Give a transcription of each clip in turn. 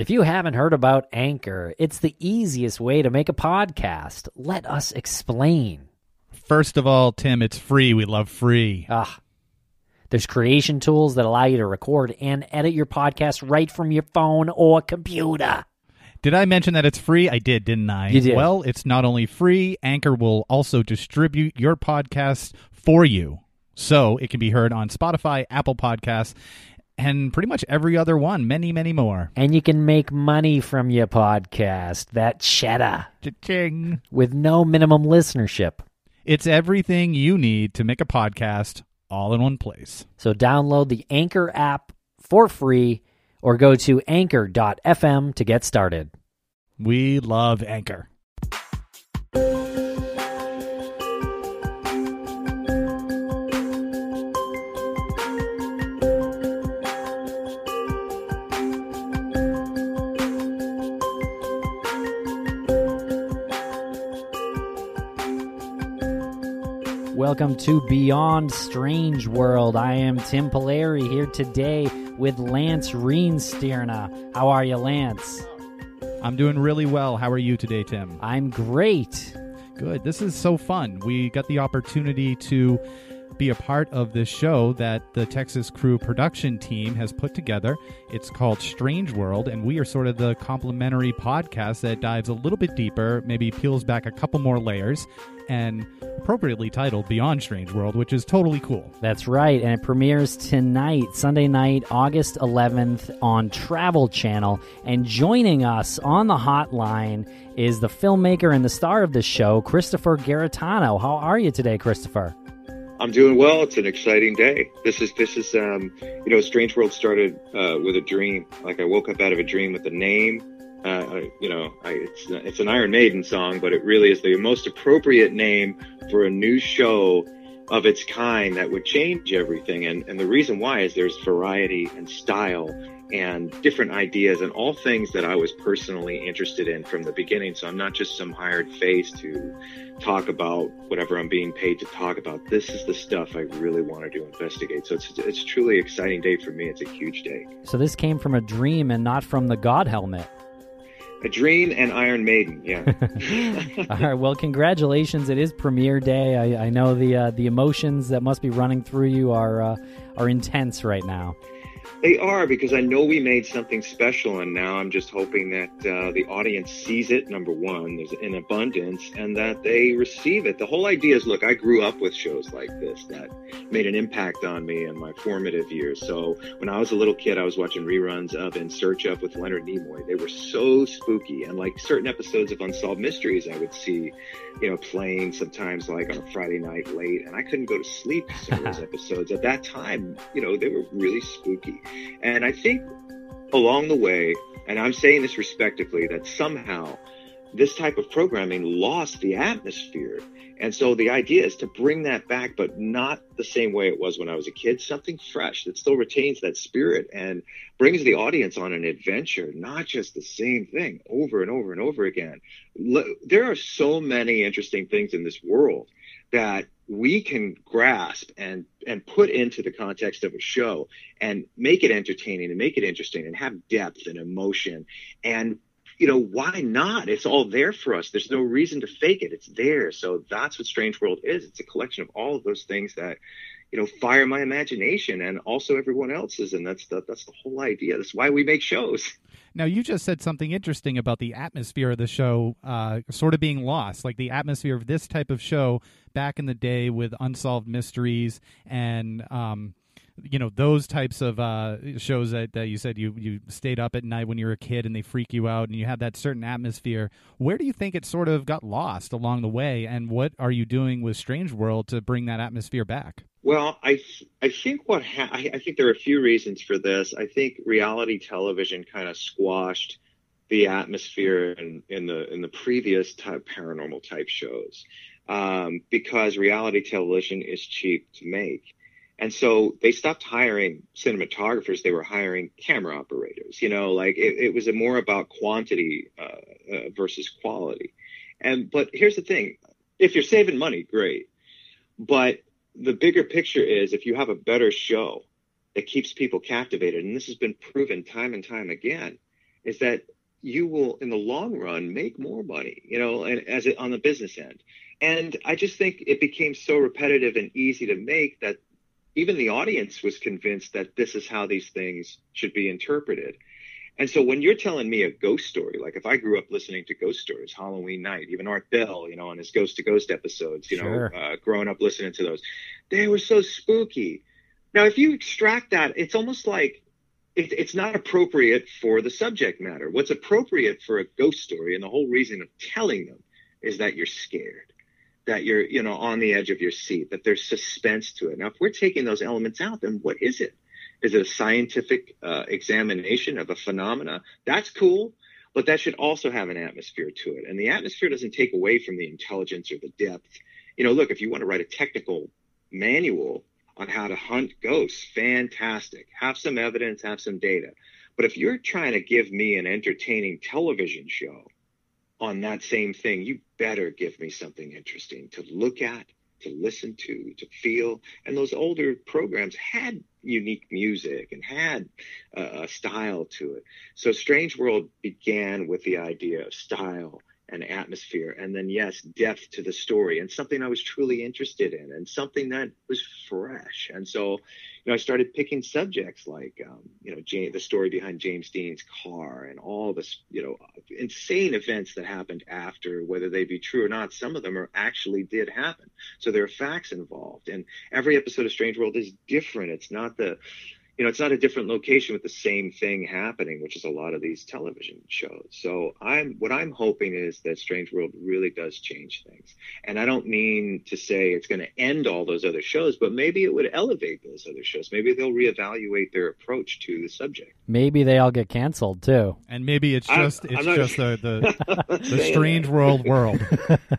If you haven't heard about Anchor, it's the easiest way to make a podcast. Let us explain. First of all, Tim, it's free. We love free. Ah, there's creation tools that allow you to record and edit your podcast right from your phone or computer. Did I mention that it's free? I did, didn't I? You did. Well, it's not only free, Anchor will also distribute your podcast for you. So it can be heard on Spotify, Apple Podcasts, and pretty much every other one, many, many more. And you can make money from your podcast, that cheddar, Cha-ching. with no minimum listenership. It's everything you need to make a podcast all in one place. So download the Anchor app for free or go to anchor.fm to get started. We love Anchor. Welcome to Beyond Strange World. I am Tim Pilleri here today with Lance Reenstierna. How are you, Lance? I'm doing really well. How are you today, Tim? I'm great. Good. This is so fun. We got the opportunity to be a part of this show that the Texas Crew production team has put together. It's called Strange World, and we are sort of the complimentary podcast that dives a little bit deeper, maybe peels back a couple more layers, and appropriately titled Beyond Strange World, which is totally cool. That's right. And it premieres tonight, Sunday night, August 11th on Travel Channel. And joining us on the hotline is the filmmaker and the star of the show, Christopher Garetano. How are you today, Christopher? I'm doing well. It's an exciting day. This is this is um, you know, Strange World started uh, with a dream. Like I woke up out of a dream with a name. Uh, you know, I, it's it's an Iron Maiden song, but it really is the most appropriate name for a new show of its kind that would change everything. And and the reason why is there's variety and style and different ideas and all things that I was personally interested in from the beginning. So I'm not just some hired face to talk about whatever I'm being paid to talk about. This is the stuff I really wanted to investigate. So it's it's truly exciting day for me. It's a huge day. So this came from a dream and not from the God helmet. A dream and Iron Maiden, yeah. All right. Well, congratulations! It is premiere day. I, I know the uh, the emotions that must be running through you are uh, are intense right now. They are because I know we made something special, and now I'm just hoping that uh, the audience sees it. Number one, there's in abundance, and that they receive it. The whole idea is, look, I grew up with shows like this that made an impact on me in my formative years. So when I was a little kid, I was watching reruns of In Search of with Leonard Nimoy. They were so spooky, and like certain episodes of Unsolved Mysteries, I would see, you know, playing sometimes like on a Friday night late, and I couldn't go to sleep. Some of those episodes at that time, you know, they were really spooky. And I think along the way, and I'm saying this respectively, that somehow this type of programming lost the atmosphere. And so the idea is to bring that back, but not the same way it was when I was a kid, something fresh that still retains that spirit and brings the audience on an adventure, not just the same thing over and over and over again. There are so many interesting things in this world that we can grasp and and put into the context of a show and make it entertaining and make it interesting and have depth and emotion. And you know why not? It's all there for us. There's no reason to fake it. It's there. So that's what strange world is. It's a collection of all of those things that you know fire my imagination and also everyone else's and that's the that's the whole idea that's why we make shows Now, you just said something interesting about the atmosphere of the show uh, sort of being lost, like the atmosphere of this type of show back in the day with unsolved mysteries and. Um, you know those types of uh, shows that, that you said you, you stayed up at night when you were a kid and they freak you out and you have that certain atmosphere. Where do you think it sort of got lost along the way, and what are you doing with Strange World to bring that atmosphere back? Well, I I think what ha- I, I think there are a few reasons for this. I think reality television kind of squashed the atmosphere in, in the in the previous type paranormal type shows um, because reality television is cheap to make. And so they stopped hiring cinematographers. They were hiring camera operators. You know, like it, it was more about quantity uh, uh, versus quality. And but here's the thing: if you're saving money, great. But the bigger picture is if you have a better show that keeps people captivated, and this has been proven time and time again, is that you will, in the long run, make more money, you know, and as it, on the business end. And I just think it became so repetitive and easy to make that even the audience was convinced that this is how these things should be interpreted. And so when you're telling me a ghost story, like if I grew up listening to ghost stories, Halloween Night, even Art Bell, you know, on his Ghost to Ghost episodes, you sure. know, uh, growing up listening to those, they were so spooky. Now, if you extract that, it's almost like it, it's not appropriate for the subject matter. What's appropriate for a ghost story, and the whole reason of telling them, is that you're scared, that you're, you know, on the edge of your seat, that there's suspense to it. Now, if we're taking those elements out, then what is it? Is it a scientific uh, examination of a phenomena? That's cool, but that should also have an atmosphere to it. And the atmosphere doesn't take away from the intelligence or the depth. You know, look, if you want to write a technical manual on how to hunt ghosts, fantastic. Have some evidence, have some data. But if you're trying to give me an entertaining television show on that same thing, you better give me something interesting to look at, to listen to, to feel. And those older programs had unique music and had a style to it. So Strange World began with the idea of style and atmosphere and then yes depth to the story and something i was truly interested in and something that was fresh. And so you know i started picking subjects like um, you know the story behind james dean's car and all this you know insane events that happened after whether they be true or not some of them are actually did happen. So there are facts involved and every episode of strange world is different. It's not the you know, it's not a different location with the same thing happening, which is a lot of these television shows. So I'm what I'm hoping is that Strange World really does change things. And I don't mean to say it's going to end all those other shows, but maybe it would elevate those other shows. Maybe they'll reevaluate their approach to the subject. Maybe they all get canceled too. And maybe it's just I'm, it's I'm just the the, the Strange. World world.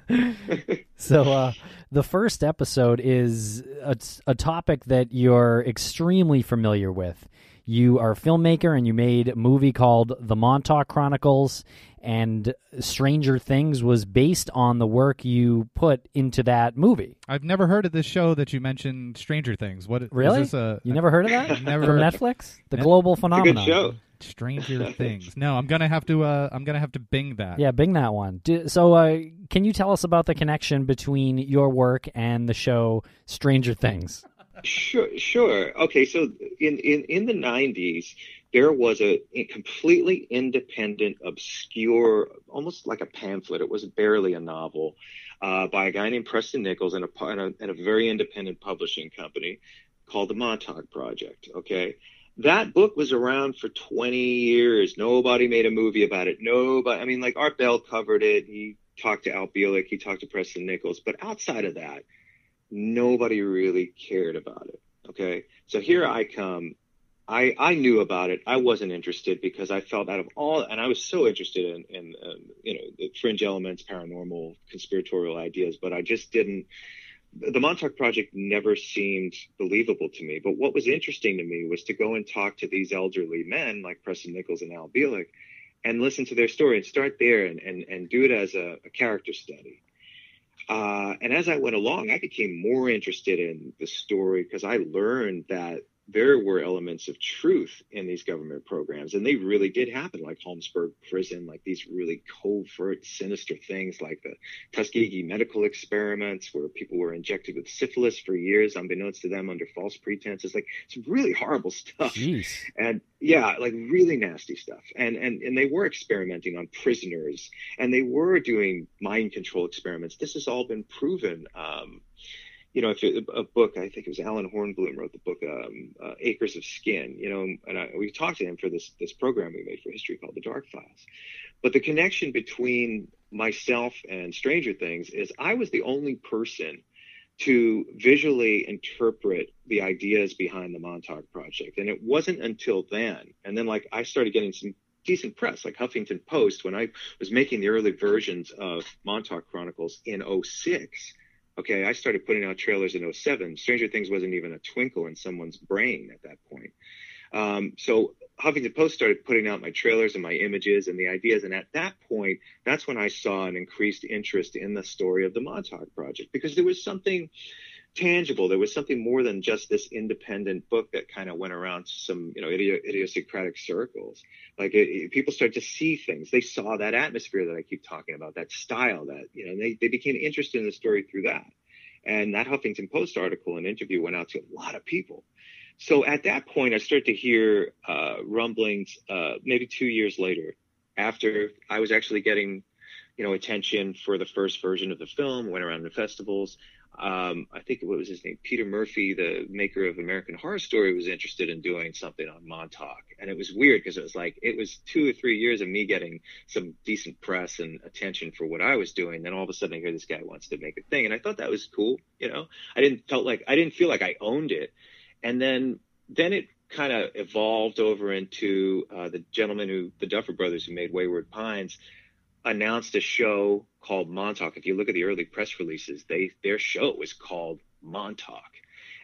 so uh the first episode is a, a topic that you're extremely familiar with. You are a filmmaker and you made a movie called The Montauk Chronicles, and Stranger Things was based on the work you put into that movie. I've never heard of this show that you mentioned, Stranger Things. What really? A, you never heard of that? never from Netflix. The global phenomenon. good show. Stranger Things. No, I'm gonna have to. Uh, I'm gonna have to Bing that. Yeah, Bing that one. Do, so, uh, can you tell us about the connection between your work and the show Stranger Things? Sure, sure. Okay, so in in in the '90s, there was a, a completely independent, obscure, almost like a pamphlet. It was barely a novel. Uh, by a guy named Preston Nichols and a, and a, and a very independent publishing company called the Montauk Project. Okay, that book was around for 20 years. Nobody made a movie about it. Nobody, I mean, like Art Bell covered it. He talked to Al Bielek. He talked to Preston Nichols. But outside of that, nobody really cared about it. Okay. So here I come. I, I knew about it. I wasn't interested because I felt out of all, and I was so interested in, in um, you know, the fringe elements, paranormal, conspiratorial ideas, but I just didn't, the Montauk Project never seemed believable to me. But what was interesting to me was to go and talk to these elderly men like Preston Nichols and Al Bielek and listen to their story and start there and, and, and do it as a, a character study. Uh, and as I went along, I became more interested in the story because I learned that there were elements of truth in these government programs, and they really did happen, like Holmesburg Prison, like these really covert, sinister things, like the Tuskegee medical experiments, where people were injected with syphilis for years, unbeknownst to them, under false pretenses. Like it's really horrible stuff. Jeez. And yeah, like really nasty stuff. And and and they were experimenting on prisoners, and they were doing mind control experiments. This has all been proven. Um, you know, if it, a book, I think it was Allen Hornblum wrote the book um, uh, Acres of Skin. You know, and I, we talked to him for this this program we made for history called The Dark Files. But the connection between myself and Stranger Things is I was the only person to visually interpret the ideas behind the Montauk Project, and it wasn't until then, and then like I started getting some decent press, like Huffington Post, when I was making the early versions of Montauk Chronicles in 06 Okay, I started putting out trailers in 07. Stranger Things wasn't even a twinkle in someone's brain at that point. Um, so Huffington Post started putting out my trailers and my images and the ideas. And at that point, that's when I saw an increased interest in the story of the Montauk Project because there was something tangible. There was something more than just this independent book that kind of went around some, you know, idiosyncratic circles. Like it, it, people started to see things. They saw that atmosphere that I keep talking about, that style, that you know, they they became interested in the story through that. And that Huffington Post article and interview went out to a lot of people. So at that point, I started to hear uh, rumblings. Uh, maybe two years later, after I was actually getting, you know, attention for the first version of the film, went around to festivals. Um, I think what was his name? Peter Murphy, the maker of American Horror Story, was interested in doing something on Montauk, and it was weird because it was like it was two or three years of me getting some decent press and attention for what I was doing. Then all of a sudden, I hear this guy wants to make a thing, and I thought that was cool. You know, I didn't felt like I didn't feel like I owned it, and then then it kind of evolved over into uh, the gentleman who the Duffer Brothers who made Wayward Pines announced a show called Montauk. If you look at the early press releases, they their show was called Montauk,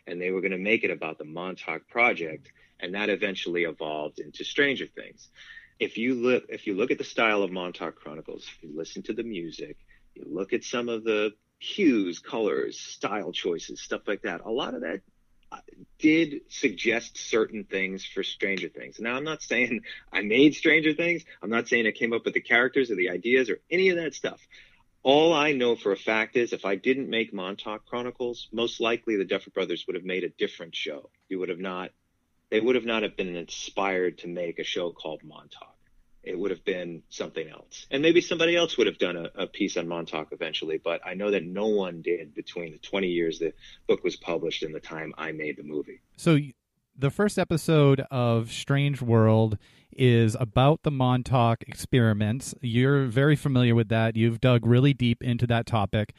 and they were going to make it about the Montauk Project, and that eventually evolved into Stranger Things. If you look if you look at the style of Montauk Chronicles, if you listen to the music, you look at some of the hues, colors, style choices, stuff like that. A lot of that did suggest certain things for Stranger Things. Now, I'm not saying I made Stranger Things. I'm not saying I came up with the characters or the ideas or any of that stuff. All I know for a fact is if I didn't make Montauk Chronicles, most likely the Duffer Brothers would have made a different show. You would have not, they would have not have been inspired to make a show called Montauk it would have been something else. And maybe somebody else would have done a, a, piece on Montauk eventually, but I know that no one did between the 20 years the book was published and the time I made the movie. So the first episode of Strange World is about the Montauk experiments. You're very familiar with that. You've dug really deep into that topic.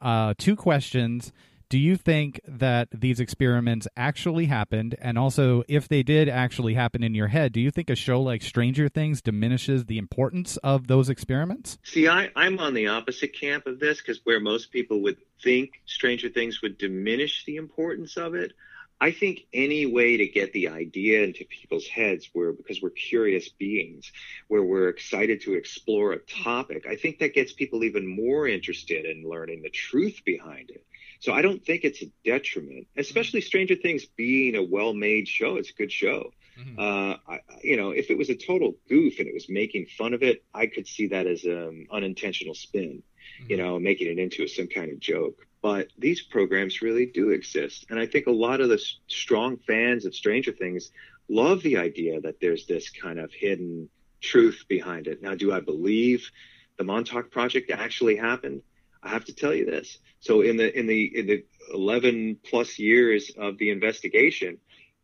Uh, two questions do you think that these experiments actually happened? And also, if they did actually happen in your head, do you think a show like Stranger Things diminishes the importance of those experiments? See, I, I'm on the opposite camp of this because where most people would think Stranger Things would diminish the importance of it, I think any way to get the idea into people's heads where because we're curious beings, where we're excited to explore a topic, I think that gets people even more interested in learning the truth behind it. So I don't think it's a detriment, especially Stranger Things being a well-made show. It's a good show. Mm-hmm. Uh, I, you know, if it was a total goof and it was making fun of it, I could see that as an unintentional spin, mm-hmm. you know, making it into some kind of joke. But these programs really do exist. And I think a lot of the strong fans of Stranger Things love the idea that there's this kind of hidden truth behind it. Now, do I believe the Montauk Project actually happened? I have to tell you this. So in the in the in the 11 plus years of the investigation,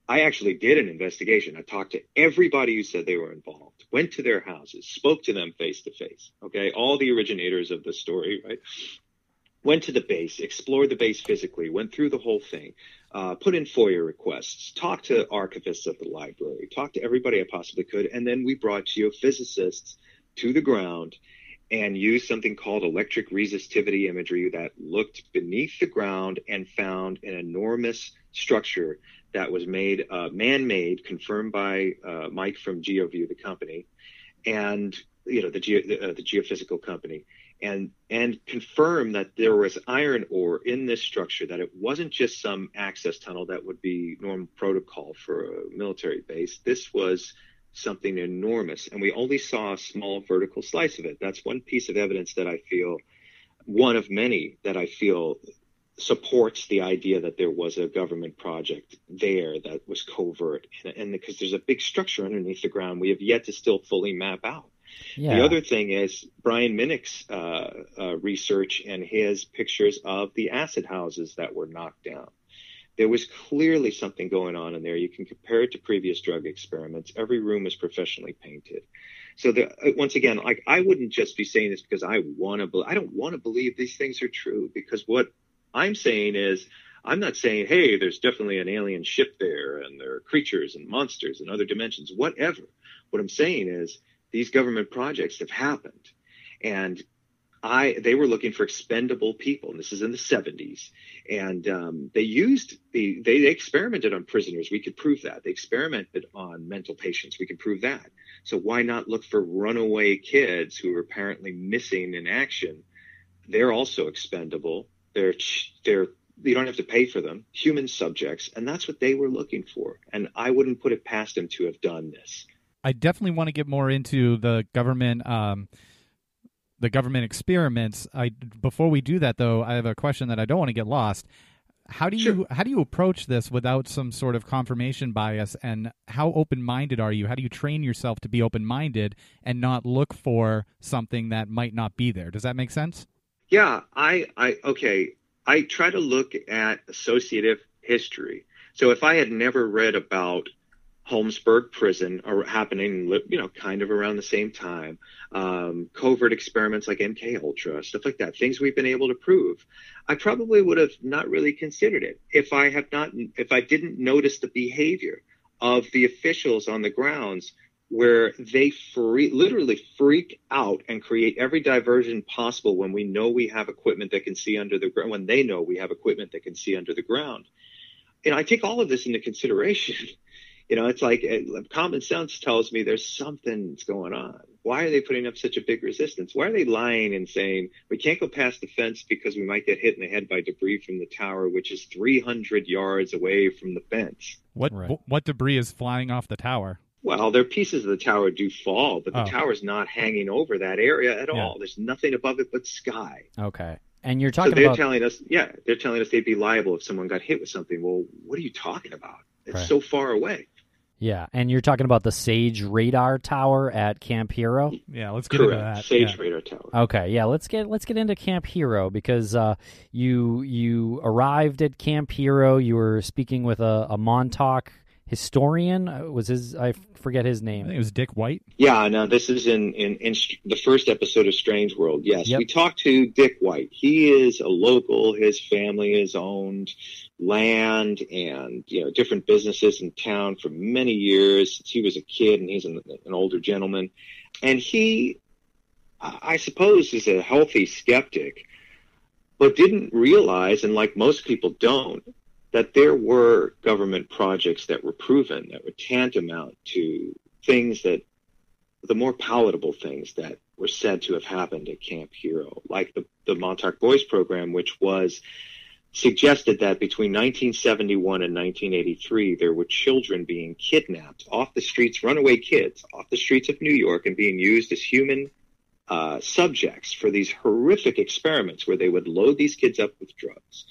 I actually did an investigation. I talked to everybody who said they were involved, went to their houses, spoke to them face to face. Okay, all the originators of the story, right? Went to the base, explored the base physically, went through the whole thing, uh, put in FOIA requests, talked to archivists at the library, talked to everybody I possibly could, and then we brought geophysicists to the ground and used something called electric resistivity imagery that looked beneath the ground and found an enormous structure that was made uh, man-made, confirmed by uh, Mike from GeoView, the company, and you know the, geo, uh, the geophysical company, and and confirmed that there was iron ore in this structure. That it wasn't just some access tunnel that would be normal protocol for a military base. This was something enormous, and we only saw a small vertical slice of it. That's one piece of evidence that I feel, one of many that I feel supports the idea that there was a government project there that was covert, and, and because there's a big structure underneath the ground, we have yet to still fully map out. Yeah. The other thing is Brian Minnick's uh, uh, research and his pictures of the acid houses that were knocked down there was clearly something going on in there. You can compare it to previous drug experiments. Every room is professionally painted. So the, uh, once again, like I wouldn't just be saying this because I want to. Be- I don't want to believe these things are true because what I'm saying is I'm not saying, hey, there's definitely an alien ship there and there are creatures and monsters and other dimensions, whatever. What I'm saying is these government projects have happened. And I they were looking for expendable people, and this is in the 70s. And um, they used the they, they experimented on prisoners. We could prove that they experimented on mental patients. We could prove that. So why not look for runaway kids who are apparently missing in action? They're also expendable. They're they're you don't have to pay for them, human subjects, and that's what they were looking for. And I wouldn't put it past them to have done this. I definitely want to get more into the government. Um, the government experiments. I before we do that though, I have a question that I don't want to get lost. How do you Sure. how do you approach this without some sort of confirmation bias and how open-minded are you? How do you train yourself to be open-minded and not look for something that might not be there? Does that make sense? Yeah, I, I, okay. I try to look at associative history. So if I had never read about Holmesburg prison are happening, you know, kind of around the same time, um, covert experiments like MK Ultra, stuff like that, things we've been able to prove, I probably would have not really considered it if I have not, if I didn't notice the behavior of the officials on the grounds where they free, literally freak out and create every diversion possible when we know we have equipment that can see under the ground, when they know we have equipment that can see under the ground. And I take all of this into consideration. You know, it's like uh, common sense tells me there's something's going on. Why are they putting up such a big resistance? Why are they lying and saying we can't go past the fence because we might get hit in the head by debris from the tower, which is 300 yards away from the fence? What Right. what debris is flying off the tower? Well, there pieces of the tower do fall, but the Oh. tower's not hanging over that area at Yeah. all. There's nothing above it but sky. Okay. And you're So talking they're about telling us, yeah, they're telling us they'd be liable if someone got hit with something. Well, what are you talking about? It's Right. so far away. Yeah, and you're talking about the Sage radar tower at Camp Hero. Yeah, let's get Correct. into that. Sage Yeah. radar tower. Okay, yeah, let's get let's get into Camp Hero because uh, you you arrived at Camp Hero. You were speaking with a, a Montauk historian. Uh, Was his I forget his I name. think it was Dick White. Yeah, no, this is in, in, in the first episode of Strange World. Yes, Yep. we talked to Dick White. He is a local. His family has owned land and you know different businesses in town for many years since he was a kid, and he's an, an older gentleman. And he, I suppose, is a healthy skeptic, but didn't realize, and like most people don't, that there were government projects that were proven that were tantamount to things that the more palatable things that were said to have happened at Camp Hero, like the, the Montauk Boys program, which was suggested that between 1971 and 1983, there were children being kidnapped off the streets, runaway kids off the streets of New York and being used as human uh, subjects for these horrific experiments where they would load these kids up with drugs,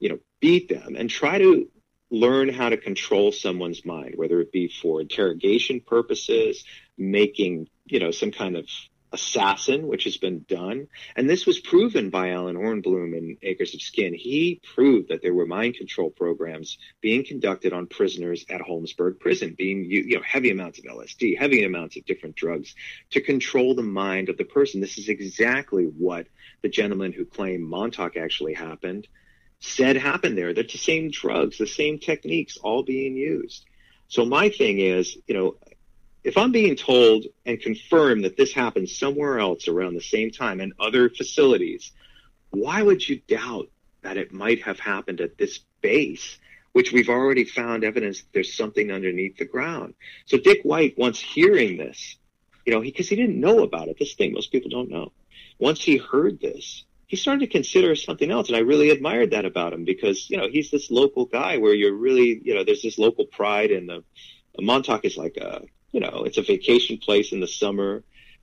you know, beat them and try to learn how to control someone's mind, whether it be for interrogation purposes, making, you know, some kind of assassin, which has been done. And this was proven by Allen Hornblum in Acres of Skin. He proved that there were mind control programs being conducted on prisoners at Holmesburg Prison, being, you know, heavy amounts of LSD, heavy amounts of different drugs to control the mind of the person. This is exactly what the gentleman who claimed Montauk actually happened said happened there. They're the same drugs, the same techniques, all being used. So my thing is, you know, if I'm being told and confirmed that this happened somewhere else around the same time in other facilities, why would you doubt that it might have happened at this base, which we've already found evidence there's something underneath the ground? So Dick White, once hearing this, you know, because he, didn't know about it, this thing most people don't know. Once he heard this, he started to consider something else. And I really admired that about him because, you know, he's this local guy where you're really, you know, there's this local pride and the Montauk is like a, you know, it's a vacation place in the summer.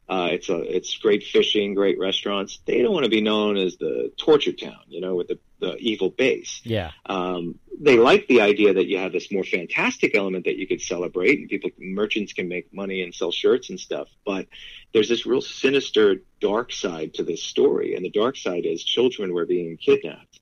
Uh, it's a, it's great fishing, great restaurants. They don't want to be known as the torture town, you know, with the, the evil base. Yeah, Um, they like the idea that you have this more fantastic element that you could celebrate and people, merchants can make money and sell shirts and stuff. But there's this real sinister dark side to this story. And the dark side is children were being kidnapped,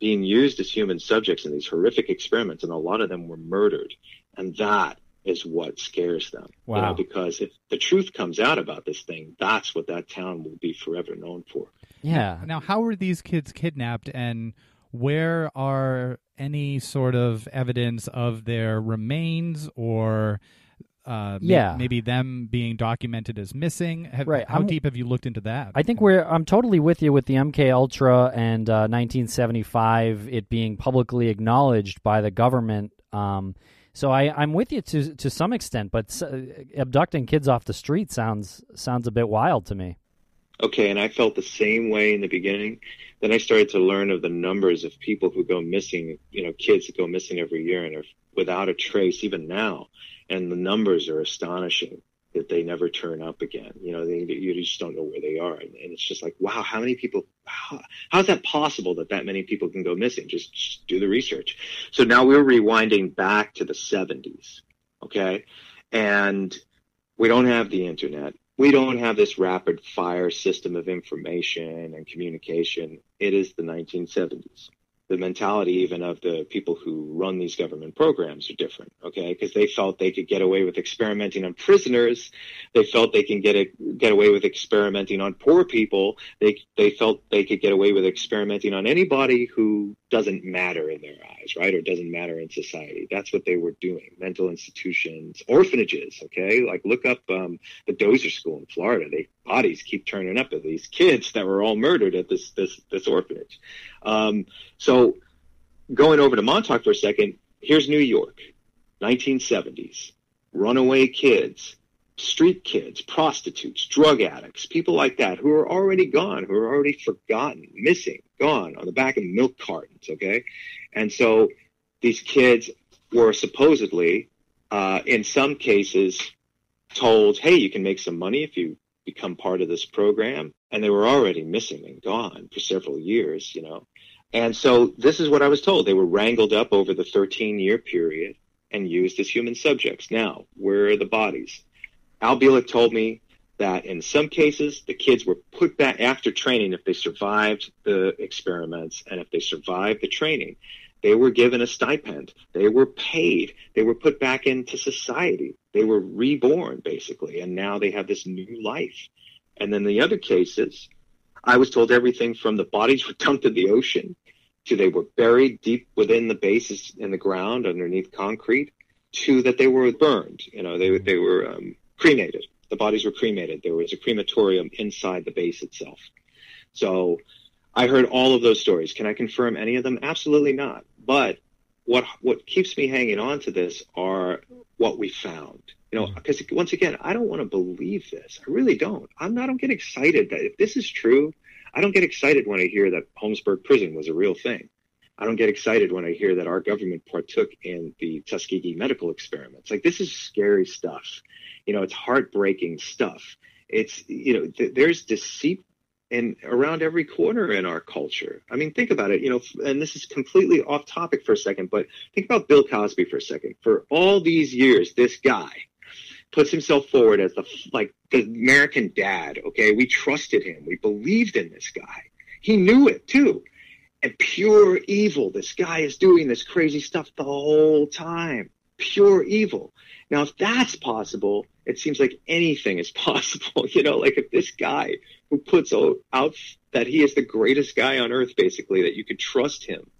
being used as human subjects in these horrific experiments. And a lot of them were murdered. And that is what scares them. You Wow. know, because if the truth comes out about this thing, that's what that town will be forever known for. yeah. Now, how were these kids kidnapped, and where are any sort of evidence of their remains or? Uh, may- Yeah. maybe them being documented as missing. Have, Right, How I'm- deep have you looked into that? I think we're. I'm totally with you with the MK Ultra and uh, 1975. It being publicly acknowledged by the government. Um, so I, I'm with you to to some extent, but uh, abducting kids off the street sounds sounds a bit wild to me. Okay, and I felt the same way in the beginning. Then I started to learn of the numbers of people who go missing, you know, kids that go missing every year and are without a trace even now. And the numbers are astonishing that they never turn up again. You know, they, you just don't know where they are. And, and it's just like, wow, how many people, how's that possible that that many people can go missing? Just, just do the research. So now we're rewinding back to the 70s. Okay. And we don't have the internet. We don't have this rapid fire system of information and communication. It is the 1970s the mentality even of the people who run these government programs are different, okay? Because they felt they could get away with experimenting on prisoners. They felt they can get a, get away with experimenting on poor people. They they felt they could get away with experimenting on anybody who doesn't matter in their eyes, right? Or doesn't matter in society. That's what they were doing. Mental institutions, orphanages, okay? Like look up um, the Dozier School in Florida. They bodies keep turning up of these kids that were all murdered at this this this orphanage. Um, so going over to Montauk for a second, here's New York, 1970s, runaway kids, street kids, prostitutes, drug addicts, people like that who are already gone, who are already forgotten, missing, gone on the back of milk cartons. Okay, and so these kids were supposedly, uh, in some cases, told, "Hey, you can make some money if you become part of this program. And they were already missing and gone for several years, you know. And so this is what I was told. They were wrangled up over the 13 year period and used as human subjects. Now, where are the bodies? Al Bielek told me that in some cases, the kids were put back after training if they survived the experiments and if they survived the training. They were given a stipend. They were paid. They were put back into society. They were reborn, basically, and now they have this new life. And then the other cases, I was told everything from the bodies were dumped in the ocean to they were buried deep within the bases in the ground underneath concrete to that they were burned. You know, they, they were um, cremated. The bodies were cremated. There was a crematorium inside the base itself. So I heard all of those stories. Can I confirm any of them? Absolutely not. But what what keeps me hanging on to this are what we found. You know, because mm-hmm. once again, I don't want to believe this. I really don't. I'm not. I don't get excited that if this is true, I don't get excited when I hear that Holmesburg Prison was a real thing. I don't get excited when I hear that our government partook in the Tuskegee medical experiments. Like this is scary stuff. You know, it's heartbreaking stuff. It's you know, th- there's deceit and around every corner in our culture. I mean, think about it, you know, and this is completely off topic for a second, but think about Bill Cosby for a second. For all these years, this guy puts himself forward as the like the American dad, okay? We trusted him. We believed in this guy. He knew it too. And pure evil. This guy is doing this crazy stuff the whole time. Pure evil. Now, if that's possible, it seems like anything is possible. You know, like if this guy who puts out that he is the greatest guy on earth, basically, that you could trust him.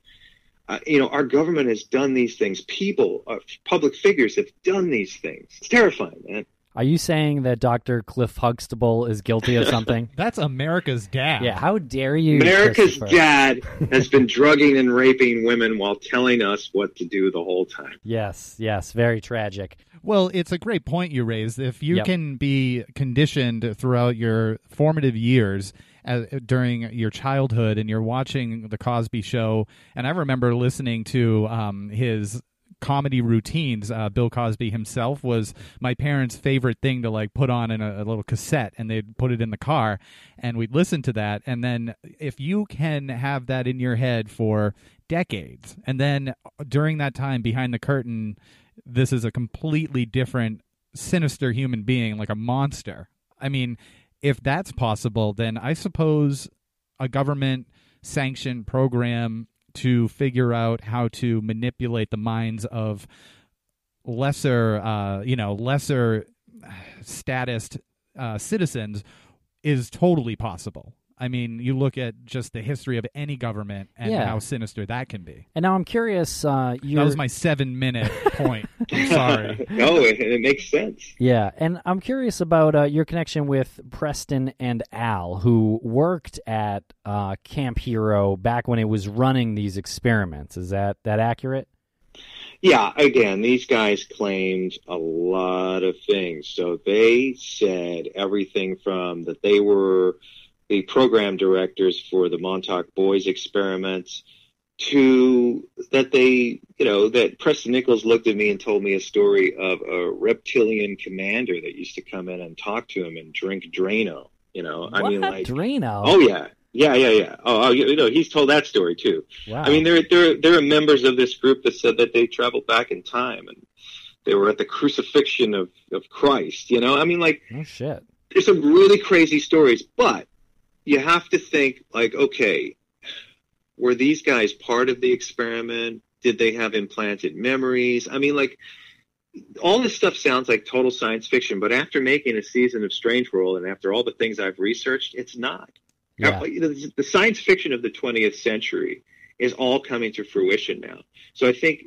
Uh, you know, our government has done these things. People, uh, public figures have done these things. It's terrifying, man. Are you saying that Dr. Cliff Huxtable is guilty of something? That's America's dad. Yeah, how dare you? America's dad has been drugging and raping women while telling us what to do the whole time. Yes, yes, very tragic. Well, it's a great point you raised. If you yep. can be conditioned throughout your formative years uh, during your childhood and you're watching the Cosby Show, and I remember listening to um, his comedy routines. Uh, Bill Cosby himself was my parents' favorite thing to like put on in a, a, little cassette, and they'd put it in the car, and we'd listen to that. And then if you can have that in your head for decades, and then during that time behind the curtain this is a completely different, sinister human being, like a monster. I mean, if that's possible, then I suppose a government sanctioned program to figure out how to manipulate the minds of lesser, uh, you know, lesser status uh, citizens is totally possible. I mean, you look at just the history of any government and yeah. how sinister that can be. And now I'm curious. Uh, that was my seven minute point. I'm sorry. no, it, it, makes sense. Yeah, and I'm curious about uh, your connection with Preston and Al, who worked at uh, Camp Hero back when it was running these experiments. Is that that accurate? Yeah, again, these guys claimed a lot of things. So they said everything from that they were the program directors for the Montauk Boys experiments to that they, you know, that Preston Nichols looked at me and told me a story of a reptilian commander that used to come in and talk to him and drink Drano. You know, I mean, like Drano. Oh yeah, yeah, yeah, yeah. Oh, oh, you know, he's told that story too. Wow. I mean, there, there, there are members of this group that said that they traveled back in time and they were at the crucifixion of, of Christ. You know, I mean, like, oh shit. There's some really crazy stories, but you have to think like, okay, were these guys part of the experiment? Did they have implanted memories? I mean, like, all this stuff sounds like total science fiction, but after making a season of Strange World and after all the things I've researched, it's not. Yeah. The science fiction of the 20th century is all coming to fruition now. So I think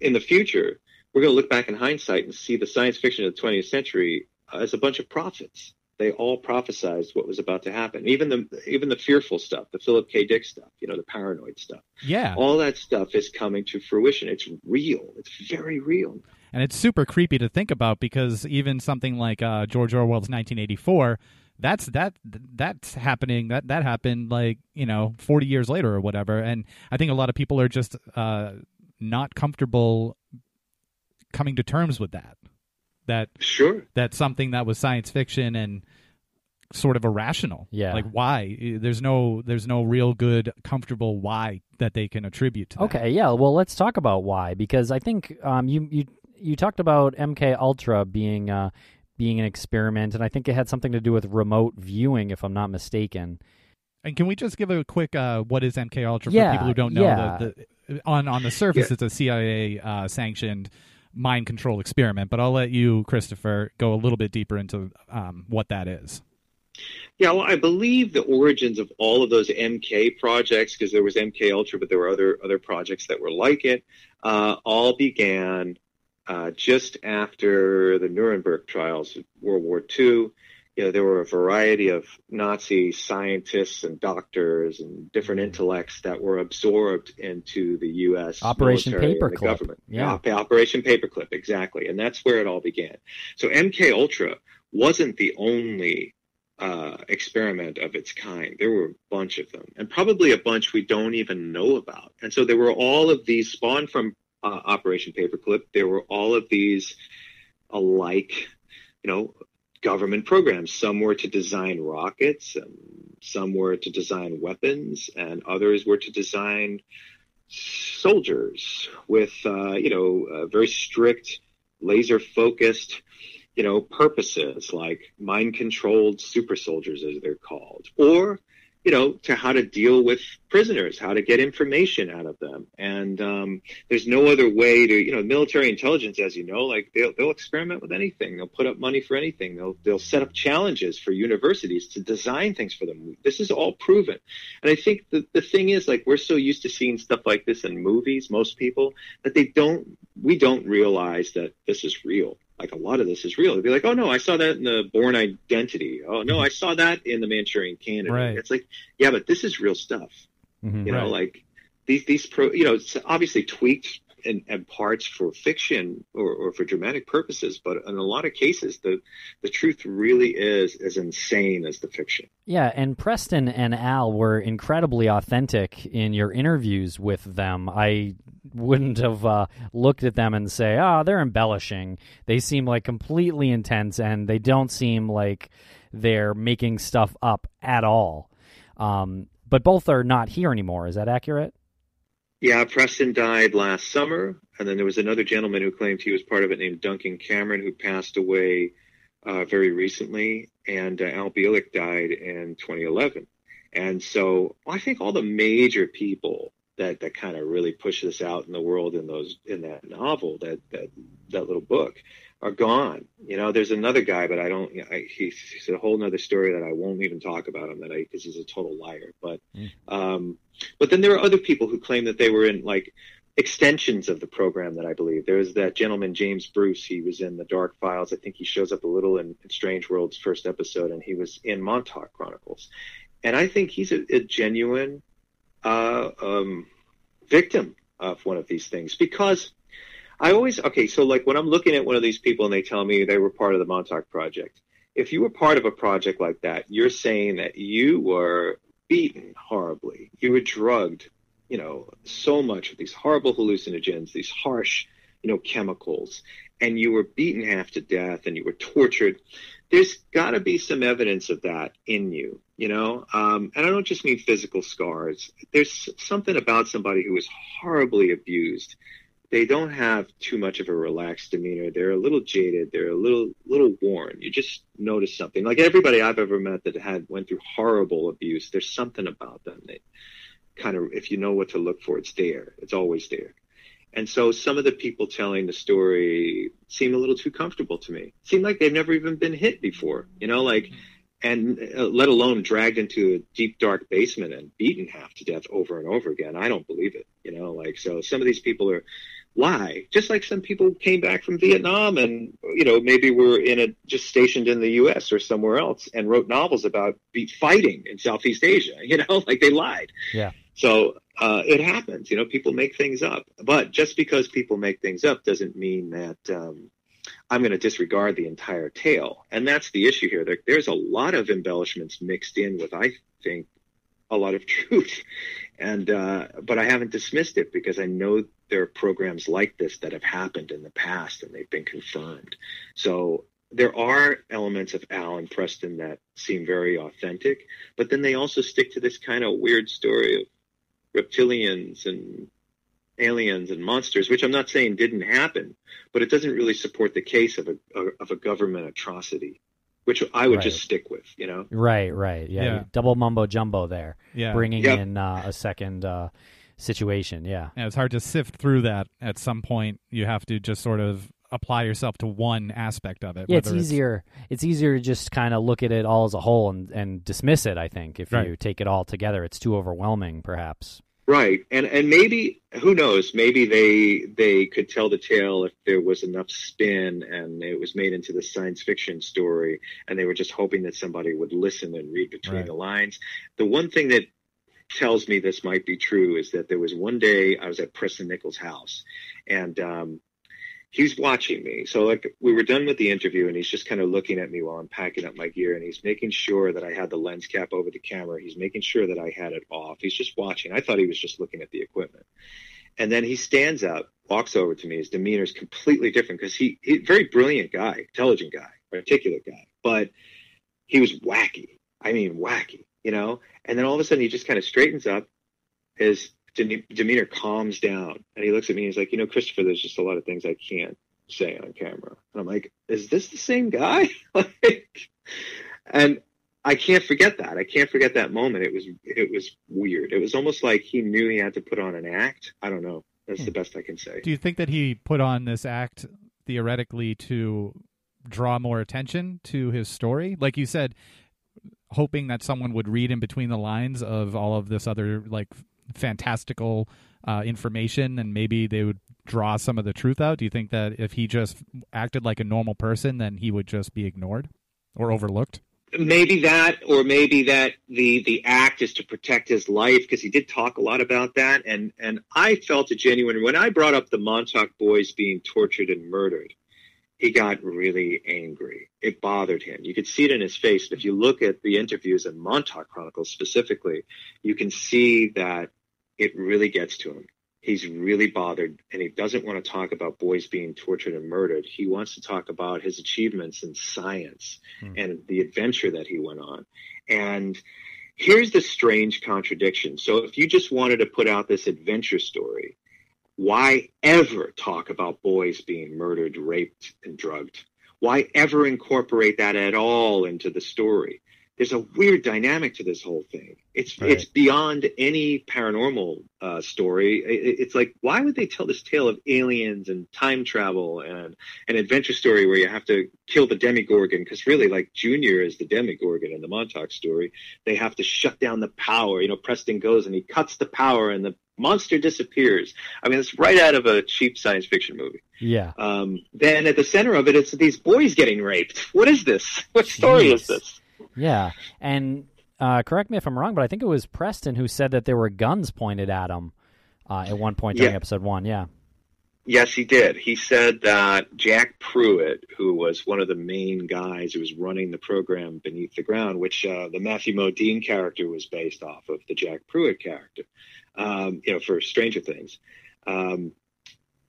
in the future, we're going to look back in hindsight and see the science fiction of the 20th century as a bunch of prophets. They all prophesized what was about to happen. Even the even the fearful stuff, the Philip K. Dick stuff, you know, the paranoid stuff. Yeah. All that stuff is coming to fruition. It's real. It's very real. And it's super creepy to think about because even something like uh, George Orwell's 1984 that's that that's happening that that happened like you know 40 years later or whatever and i think a lot of people are just uh not comfortable coming to terms with that that sure that something that was science fiction and sort of irrational yeah like why there's no there's no real good comfortable why that they can attribute to that. okay yeah well let's talk about why because i think um you you you talked about mk ultra being uh being an experiment, and I think it had something to do with remote viewing, if I'm not mistaken. And can we just give a quick uh, what is MK Ultra yeah, for people who don't know? Yeah. The, the, on on the surface, yeah. it's a CIA uh, sanctioned mind control experiment, but I'll let you, Christopher, go a little bit deeper into um, what that is. Yeah, well, I believe the origins of all of those MK projects, because there was MK Ultra, but there were other other projects that were like it, uh, all began uh, just after the Nuremberg trials World War II, you know, there were a variety of Nazi scientists and doctors and different Mm-hmm. intellects that were absorbed into the U.S. Operation military and the Paperclip. government. Yeah. yeah, Operation Paperclip, exactly, and that's where it all began. So MK Ultra wasn't the only uh, experiment of its kind. There were a bunch of them, and probably a bunch we don't even know about. And so there were all of these spawned from uh, Operation Paperclip. There were all of these alike, you know, government programs. Some were to design rockets, some were to design weapons, and others were to design soldiers with, uh, you know, uh, very strict, laser focused, you know, purposes like mind controlled super soldiers, as they're called, or you know, to how to deal with prisoners, how to get information out of them. And um, there's no other way to, you know, military intelligence, as you know, like they'll, they'll experiment with anything. They'll put up money for anything. They'll, they'll set up challenges for universities to design things for them. This is all proven. And I think the, the thing is, like, we're so used to seeing stuff like this in movies, most people, that they don't, we don't realize that this is real like a lot of this is real. They'd be like, oh no, I saw that in the Bourne Identity. Oh no, I saw that in the Manchurian Candidate. Right. It's like, yeah, but this is real stuff. Mhm. You know, Right. like these these pro, you know, it's obviously tweaked and, in parts for fiction or, or for dramatic purposes, but in a lot of cases, the the truth really is as insane as the fiction. Yeah, and Preston and Al were incredibly authentic in your interviews with them. I wouldn't have uh, looked at them and say, "Ah, they're embellishing." They seem like completely intense, and they don't seem like they're making stuff up at all. Um, but both are not here anymore. Is that accurate? Yeah, Preston died last summer, and then there was another gentleman who claimed he was part of it named Duncan Cameron, who passed away uh, very recently, and uh, Al Bielek died in 2011. And so I think all the major people that, that kind of really push us out in the world in those in that novel, that that that little book, are gone. You know, there's another guy, but I don't. I, he's, he's a whole other story that I won't even talk about him that I because he's a total liar. But um, but then there are other people who claim that they were in like extensions of the program that I believe. There's that gentleman, James Bruce. He was in the Dark Files. I think he shows up a little in, in Strange World's first episode, and he was in Montauk Chronicles. And I think he's a, a genuine uh, um, victim of one of these things because I always okay. So like when I'm looking at one of these people and they tell me they were part of the Montauk Project, if you were part of a project like that, you're saying that you were beaten horribly, you were drugged, you know, so much of these horrible hallucinogens, these harsh, you know, chemicals, and you were beaten half to death and you were tortured. There's got to be some evidence of that in you, you know. Um, and I don't just mean physical scars. There's something about somebody who was horribly abused they don't have too much of a relaxed demeanor. They're a little jaded. They're a little little worn. You just notice something. Like everybody I've ever met that had went through horrible abuse, there's something about them that kind of, if you know what to look for, it's there. It's always there. And so some of the people telling the story seem a little too comfortable to me. Seem like they've never even been hit before. You know, like. And uh, let alone dragged into a deep dark basement and beaten half to death over and over again. I don't believe it. You know, like so. Some of these people are why? Just like some people came back from Vietnam and, you know, maybe were in a, just stationed in the U.S. or somewhere else and wrote novels about be fighting in Southeast Asia, you know, like they lied. Yeah. So uh, it happens, you know, people make things up. But just because people make things up doesn't mean that um, I'm going to disregard the entire tale. And that's the issue here. There, there's a lot of embellishments mixed in with, I think, a lot of truth. And uh, but I haven't dismissed it because I know there are programs like this that have happened in the past and they've been confirmed. So there are elements of Al and Preston that seem very authentic, but then they also stick to this kind of weird story of reptilians and aliens and monsters, which I'm not saying didn't happen, but it doesn't really support the case of a of a government atrocity which I would right. just stick with, you know. Right, right, yeah, yeah. double mumbo jumbo there. Yeah, bringing yep. in uh, a second uh, situation. Yeah, yeah, it's hard to sift through that. At some point, you have to just sort of apply yourself to one aspect of it. Yeah, it's easier. It's... it's... easier to just kind of look at it all as a whole and, and dismiss it. I think if right. you take it all together, it's too overwhelming, perhaps. Right, and and maybe who knows? Maybe they they could tell the tale if there was enough spin and it was made into the science fiction story, and they were just hoping that somebody would listen and read between right. the lines. The one thing that tells me this might be true is that there was one day I was at Preston Nichols' house, and um, he's watching me. So like we were done with the interview and he's just kind of looking at me while I'm packing up my gear and he's making sure that I had the lens cap over the camera. He's making sure that I had it off. He's just watching. I thought he was just looking at the equipment. And then he stands up, walks over to me. His demeanor is completely different because he, he very brilliant guy, intelligent guy, articulate guy, but he was wacky. I mean, wacky, you know? And then all of a sudden he just kind of straightens up. His demeanor calms down and he looks at me and he's like, you know, Christopher, there's just a lot of things I can't say on camera. And I'm like, is this the same guy? like, and I can't forget that. I can't forget that moment. It was, it was weird. It was almost like he knew he had to put on an act. I don't know. That's the hmm. best I can say. Do you think that he put on this act theoretically to draw more attention to his story? Like you said, hoping that someone would read in between the lines of all of this other like fantastical uh, information and maybe they would draw some of the truth out? Do you think that if he just acted like a normal person, then he would just be ignored or overlooked? Maybe that, or maybe that the the act is to protect his life because he did talk a lot about that, and and I felt a genuine when I brought up the Montauk boys being tortured and murdered. He got really angry. It bothered him. You could see it in his face. If you look at the interviews in Montauk Chronicles specifically, you can see that it really gets to him. He's really bothered and he doesn't want to talk about boys being tortured and murdered. He wants to talk about his achievements in science hmm. and the adventure that he went on. And here's the strange contradiction. So if you just wanted to put out this adventure story, why ever talk about boys being murdered, raped, and drugged? Why ever incorporate that at all into the story? there's a weird dynamic to this whole thing. It's right. it's beyond any paranormal uh, story. It, it's like why would they tell this tale of aliens and time travel and an adventure story where you have to kill the Demogorgon? Because really, like Junior is the Demogorgon in the Montauk story. They have to shut down the power. You know, Preston goes and he cuts the power, and the monster disappears. I mean, it's right out of a cheap science fiction movie. Yeah. Um, then at the center of it, it's these boys getting raped. What is this? What story Jeez. is this? Yeah, and uh, correct me if I'm wrong, but I think it was Preston who said that there were guns pointed at him uh, at one point during yeah. episode one. Yeah. Yes, he did. He said that Jack Pruitt, who was one of the main guys who was running the program Beneath the Ground, which uh, the Matthew Modine character was based off of the Jack Pruitt character, um, you know, for Stranger Things. Um,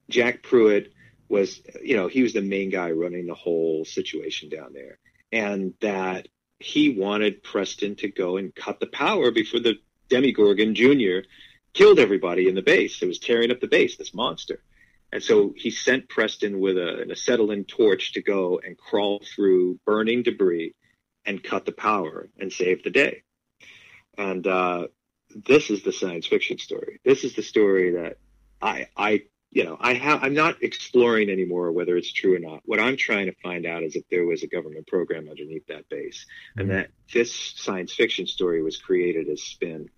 Jack Pruitt was, you know, he was the main guy running the whole situation down there, and that he wanted Preston to go and cut the power before the Demogorgon Jr. killed everybody in the base. It was tearing up the base, this monster. And so he sent Preston with a, an acetylene torch to go and crawl through burning debris and cut the power and save the day. And uh, this is the science fiction story. This is the story that I, I, you know, I have. I'm not exploring anymore whether it's true or not. What I'm trying to find out is if there was a government program underneath that base, mm-hmm. and that this science fiction story was created as spin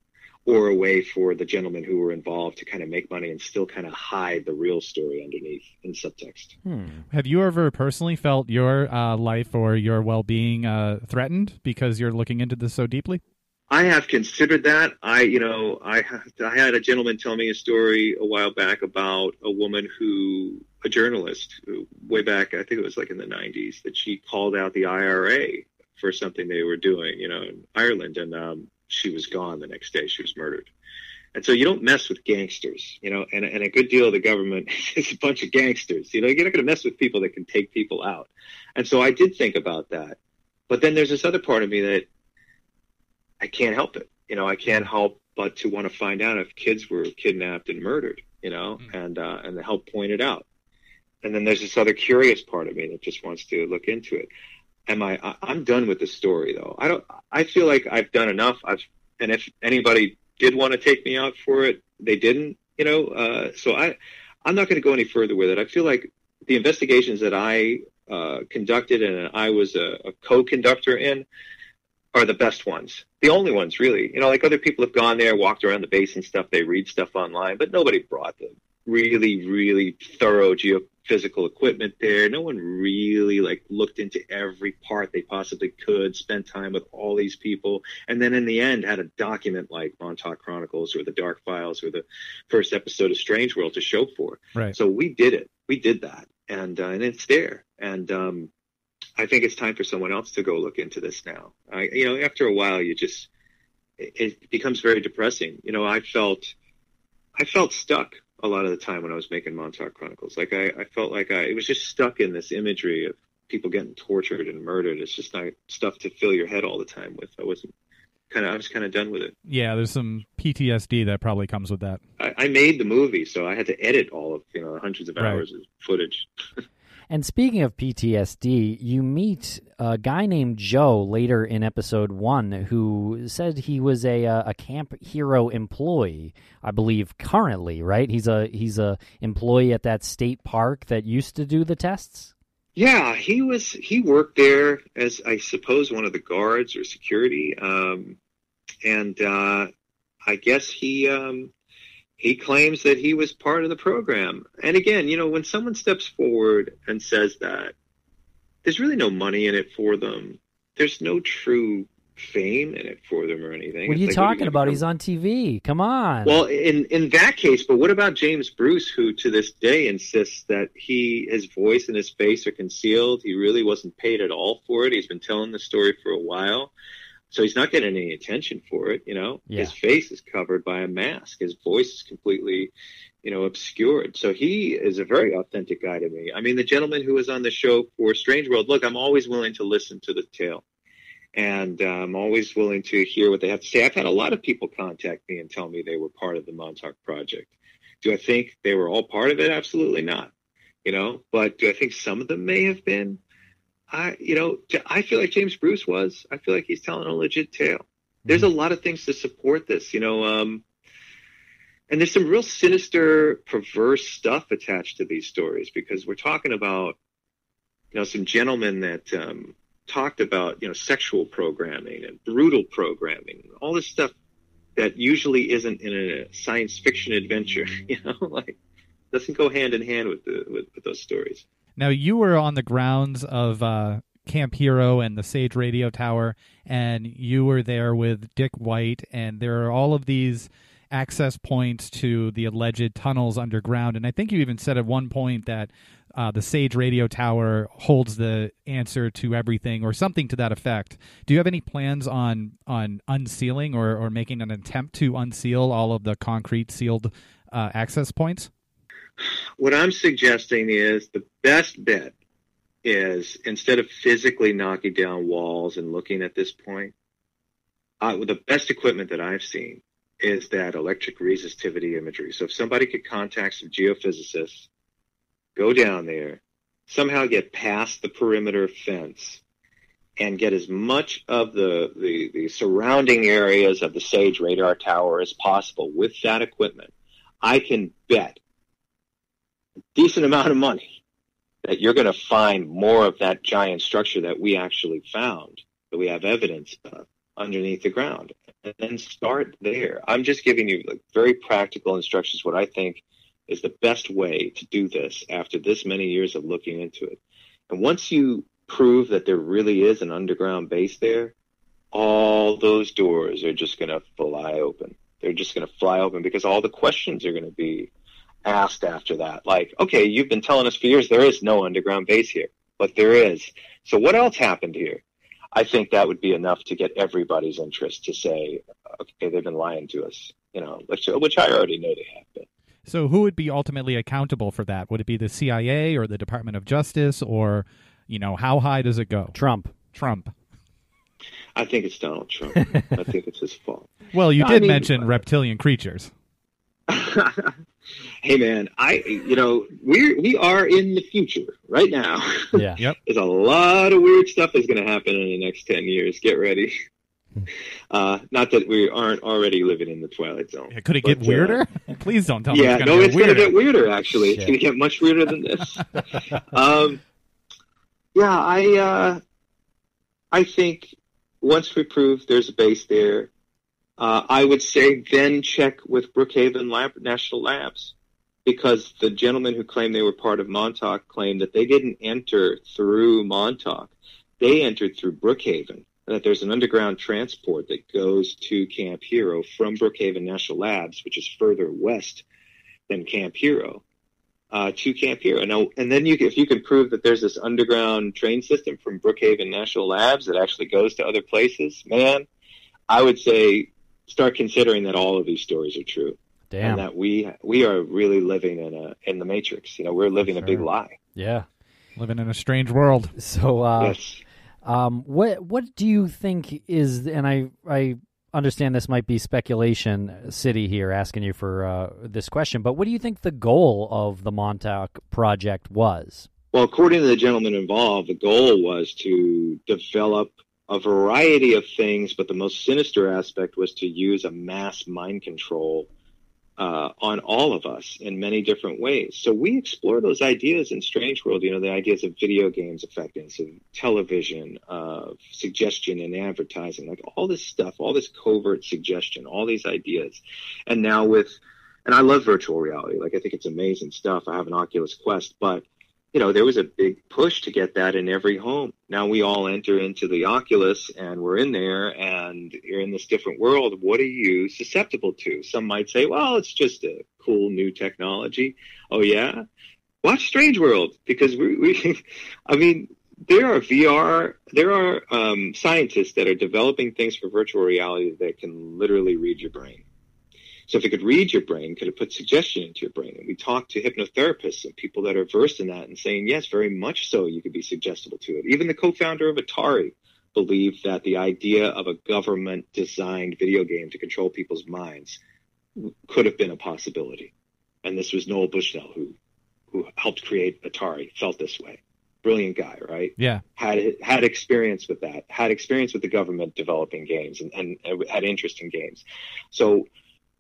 or a way for the gentlemen who were involved to kind of make money and still kind of hide the real story underneath in subtext. Hmm. Have you ever personally felt your uh, life or your well being uh, threatened because you're looking into this so deeply? I have considered that. I, you know, I, I had a gentleman tell me a story a while back about a woman who, a journalist, who, way back, I think it was like in the 90s, that she called out the IRA for something they were doing, you know, in Ireland. And um, she was gone the next day. She was murdered. And so you don't mess with gangsters, you know, and, and a good deal of the government is a bunch of gangsters. You know, you're not going to mess with people that can take people out. And so I did think about that. But then there's this other part of me that I can't help it. You know, I can't help but to want to find out if kids were kidnapped and murdered, you know, mm. and, uh, and help point it out. And then there's this other curious part of me that just wants to look into it am I, I I'm done with the story though. I don't I feel like I've done enough. I've and if anybody did want to take me out for it, they didn't, you know. Uh, so I I'm not going to go any further with it. I feel like the investigations that I uh, conducted and I was a, a co-conductor in are the best ones, the only ones really. You know, like other people have gone there, walked around the base and stuff. They read stuff online, but nobody brought the really, really thorough geophysical equipment there. No one really like looked into every part they possibly could, spent time with all these people, and then in the end had a document like Montauk Chronicles or the Dark Files or the first episode of Strange World to show for. Right. So we did it. We did that, and uh, and it's there. And um, I think it's time for someone else to go look into this now. I, you know, after a while, you just it, it becomes very depressing. You know, I felt I felt stuck a lot of the time when I was making Montauk Chronicles. Like I, I felt like I it was just stuck in this imagery of people getting tortured and murdered. It's just not stuff to fill your head all the time with. I wasn't kind of I was kind of done with it. Yeah, there's some PTSD that probably comes with that. I, I made the movie, so I had to edit all of you know hundreds of right. hours of footage. And speaking of PTSD, you meet a guy named Joe later in episode one who said he was a a Camp Hero employee, I believe currently, right? He's a he's a employee at that state park that used to do the tests. Yeah, he was. He worked there as I suppose one of the guards or security, um, and uh, I guess he um, he claims that he was part of the program. And again, you know, when someone steps forward and says that, there's really no money in it for them. There's no true fame in it for them or anything. What are you like, talking you about? He's on TV. Come on. Well, in in that case, but what about James Bruce, who to this day insists that he his voice and his face are concealed? He really wasn't paid at all for it. He's been telling the story for a while. So he's not getting any attention for it, you know. Yeah. His face is covered by a mask. His voice is completely, you know, obscured. So he is a very authentic guy to me. I mean, the gentleman who was on the show for Strange World, look, I'm always willing to listen to the tale. And uh, I'm always willing to hear what they have to say. I've had a lot of people contact me and tell me they were part of the Montauk Project. Do I think they were all part of it? Absolutely not. You know, but do I think some of them may have been? I, you know, I feel like James Bruce was. I feel like he's telling a legit tale. There's a mm-hmm. lot of things to support this, you know, um, and there's some real sinister, perverse stuff attached to these stories because we're talking about, you know, some gentlemen that um, talked about, you know, sexual programming and brutal programming, all this stuff that usually isn't in a science fiction adventure, you know, like doesn't go hand in hand with the with, with those stories. Now you were on the grounds of uh, Camp Hero and the Sage Radio Tower, and you were there with Dick White, and there are all of these access points to the alleged tunnels underground. And I think you even said at one point that uh, the Sage radio tower holds the answer to everything, or something to that effect. Do you have any plans on on unsealing or, or making an attempt to unseal all of the concrete sealed uh, access points? What I'm suggesting is the best bet is instead of physically knocking down walls and looking at this point, the best equipment that I've seen is that electric resistivity imagery. So if somebody could contact some geophysicists, go down there, somehow get past the perimeter fence, and get as much of the, the, the surrounding areas of the SAGE radar tower as possible with that equipment, I can bet decent amount of money that you're going to find more of that giant structure that we actually found, that we have evidence of underneath the ground and then start there. I'm just giving you like very practical instructions, what I think is the best way to do this after this many years of looking into it. And once you prove that there really is an underground base there, all those doors are just going to fly open. They're just going to fly open because all the questions are going to be asked after that. Like, okay, you've been telling us for years there is no underground base here, but there is. So what else happened here? I think that would be enough to get everybody's interest to say, okay, they've been lying to us, you know, which, which I already know they have been. So, who would be ultimately accountable for that? Would it be the CIA or the Department of Justice, or you know, how high does it go? Trump. Trump. I think it's Donald Trump. I think it's his fault. Well, you did I mean, mention reptilian creatures. hey man, I you know we we are in the future right now. Yeah. yep. There's a lot of weird stuff that's going to happen in the next ten years. Get ready. Uh, not that we aren't already living in the twilight zone. Yeah, could it get weirder? Uh, Please don't tell yeah, me. Yeah, no, it's going to get weirder. Actually, Shit. it's going to get much weirder than this. um, yeah, I uh, I think once we prove there's a base there, uh, I would say then check with Brookhaven Lab, National Labs because the gentlemen who claimed they were part of Montauk claimed that they didn't enter through Montauk. They entered through Brookhaven, and that there's an underground transport that goes to Camp Hero from Brookhaven National Labs, which is further west than Camp Hero, uh, to Camp Hero. Now, and then you, if you can prove that there's this underground train system from Brookhaven National Labs that actually goes to other places, man, I would say start considering that all of these stories are true. Damn. And that we we are really living in a in the matrix. You know, we're living sure. a big lie. Yeah. Living in a strange world. So uh yes. um what what do you think is and I I understand this might be speculation city here asking you for uh, this question, but what do you think the goal of the Montauk project was? Well, according to the gentleman involved, the goal was to develop a variety of things, but the most sinister aspect was to use a mass mind control uh, on all of us in many different ways. So we explore those ideas in Strange World, you know, the ideas of video games affecting, so television, uh, suggestion and advertising, like all this stuff, all this covert suggestion, all these ideas. And now with, and I love virtual reality. Like I think it's amazing stuff. I have an Oculus Quest, but you know, there was a big push to get that in every home. Now we all enter into the Oculus and we're in there and you're in this different world. What are you susceptible to? Some might say, well, it's just a cool new technology. Oh yeah. Watch Strange World because we, we I mean, there are VR, there are um, scientists that are developing things for virtual reality that can literally read your brain. So if it could read your brain, could it put suggestion into your brain? And we talk to hypnotherapists and people that are versed in that and saying, yes, very much so, you could be suggestible to it. Even the co-founder of Atari believed that the idea of a government designed video game to control people's minds could have been a possibility. And this was Nolan Bushnell who, who helped create Atari, felt this way. Brilliant guy, right? Yeah. Had had experience with that, had experience with the government developing games and, and, and had interest in games. So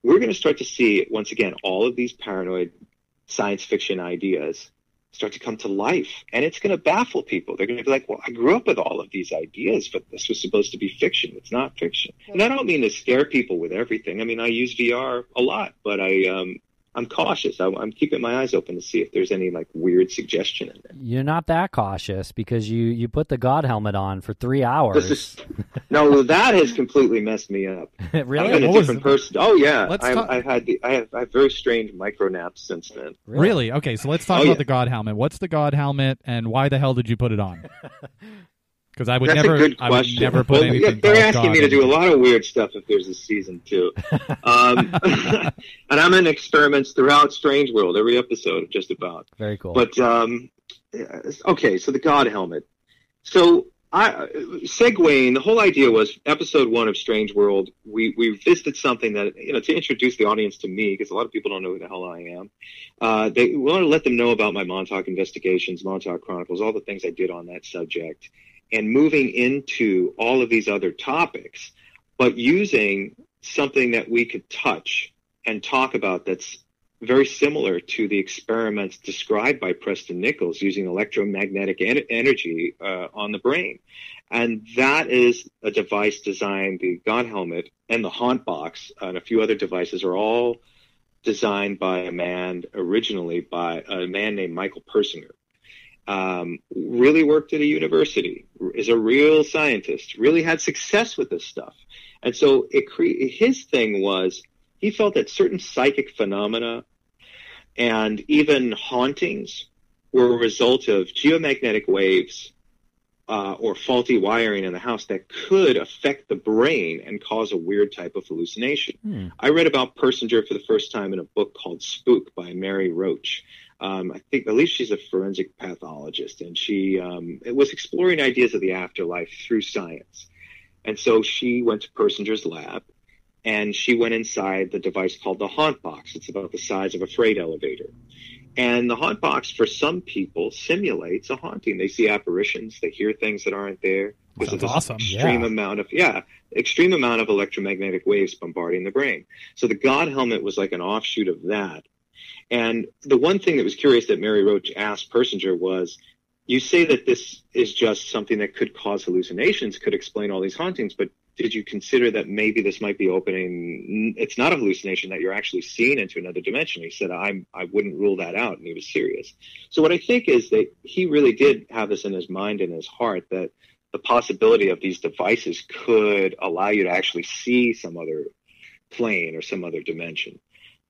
we're going to start to see, once again, all of these paranoid science fiction ideas start to come to life. And it's going to baffle people. They're going to be like, well, I grew up with all of these ideas, but this was supposed to be fiction. It's not fiction. And I don't mean to scare people with everything. I mean, I use VR a lot, but I, um, I'm cautious. I, am keeping my eyes open to see if there's any like weird suggestion in there. You're not that cautious because you you put the God helmet on for three hours. Is, no, that has completely messed me up. really? I've been a different was- person. Oh yeah, Let's I've, talk- I've had the I have I have very strange micro naps since then. Really? Okay, so let's talk Oh, about yeah. the God helmet. What's the God helmet, and why the hell did you put it on? Because I would That's never, a good I would question. never put Well, anything. they're asking me to do a lot of weird stuff if there's a season two. Um, and I'm in experiments throughout Strange World, every episode, just about. Very cool. But um, okay, so the God helmet. So I segueing, the whole idea was episode one of Strange World. We we visited something that you know to introduce the audience to me because a lot of people don't know who the hell I am. Uh, they we want to let them know about my Montauk investigations, Montauk Chronicles, all the things I did on that subject, and moving into all of these other topics, but using something that we could touch and talk about that's very similar to the experiments described by Preston Nichols using electromagnetic en- energy uh, on the brain. And that is a device designed, the God helmet and the Haunt box and a few other devices are all designed by a man originally by a man named Michael Persinger. Um, really worked at a university, is a real scientist, really had success with this stuff. And so it cre- his thing was he felt that certain psychic phenomena and even hauntings were a result of geomagnetic waves uh, or faulty wiring in the house that could affect the brain and cause a weird type of hallucination. Hmm. I read about Persinger for the first time in a book called Spook by Mary Roach. Um, I think, at least she's a forensic pathologist, and she um, it was exploring ideas of the afterlife through science. And so she went to Persinger's lab, and she went inside the device called the Haunt Box. It's about the size of a freight elevator. And the Haunt Box, for some people, simulates a haunting. They see apparitions, they hear things that aren't there. Because of Sounds awesome. extreme Yeah. amount of yeah, extreme amount of electromagnetic waves bombarding the brain. So the God helmet was like an offshoot of that. And the one thing that was curious that Mary Roach asked Persinger was, you say that this is just something that could cause hallucinations, could explain all these hauntings, but did you consider that maybe this might be opening? It's not a hallucination that you're actually seeing into another dimension. He said, I'm, I wouldn't rule that out. And he was serious. So what I think is that he really did have this in his mind and his heart that the possibility of these devices could allow you to actually see some other plane or some other dimension.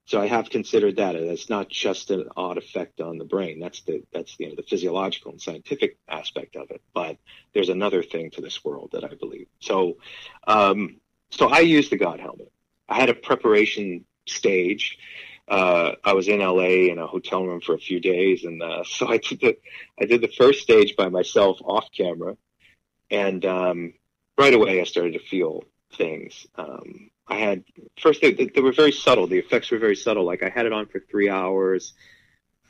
So I have considered that. It's not just an odd effect on the brain. That's the that's the, you know, the physiological and scientific aspect of it. But there's another thing to this world that I believe. So, um, so I used the God helmet. I had a preparation stage. Uh, I was in LA in a hotel room for a few days, and uh, so I did the I did the first stage by myself off camera, and um, right away I started to feel things. Um, I had first they, they were very subtle. The effects were very subtle. Like I had it on for three hours.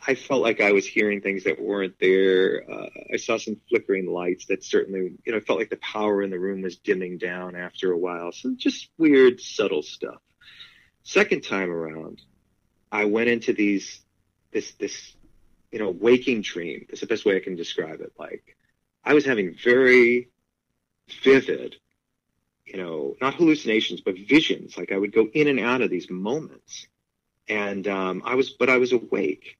I felt like I was hearing things that weren't there. Uh, I saw some flickering lights that certainly, you know, felt like the power in the room was dimming down after a while. So just weird, subtle stuff. Second time around, I went into these, this, this, you know, waking dream. That's the best way I can describe it. Like I was having very vivid, you know, not hallucinations, but visions. Like I would go in and out of these moments. And um, I was, but I was awake.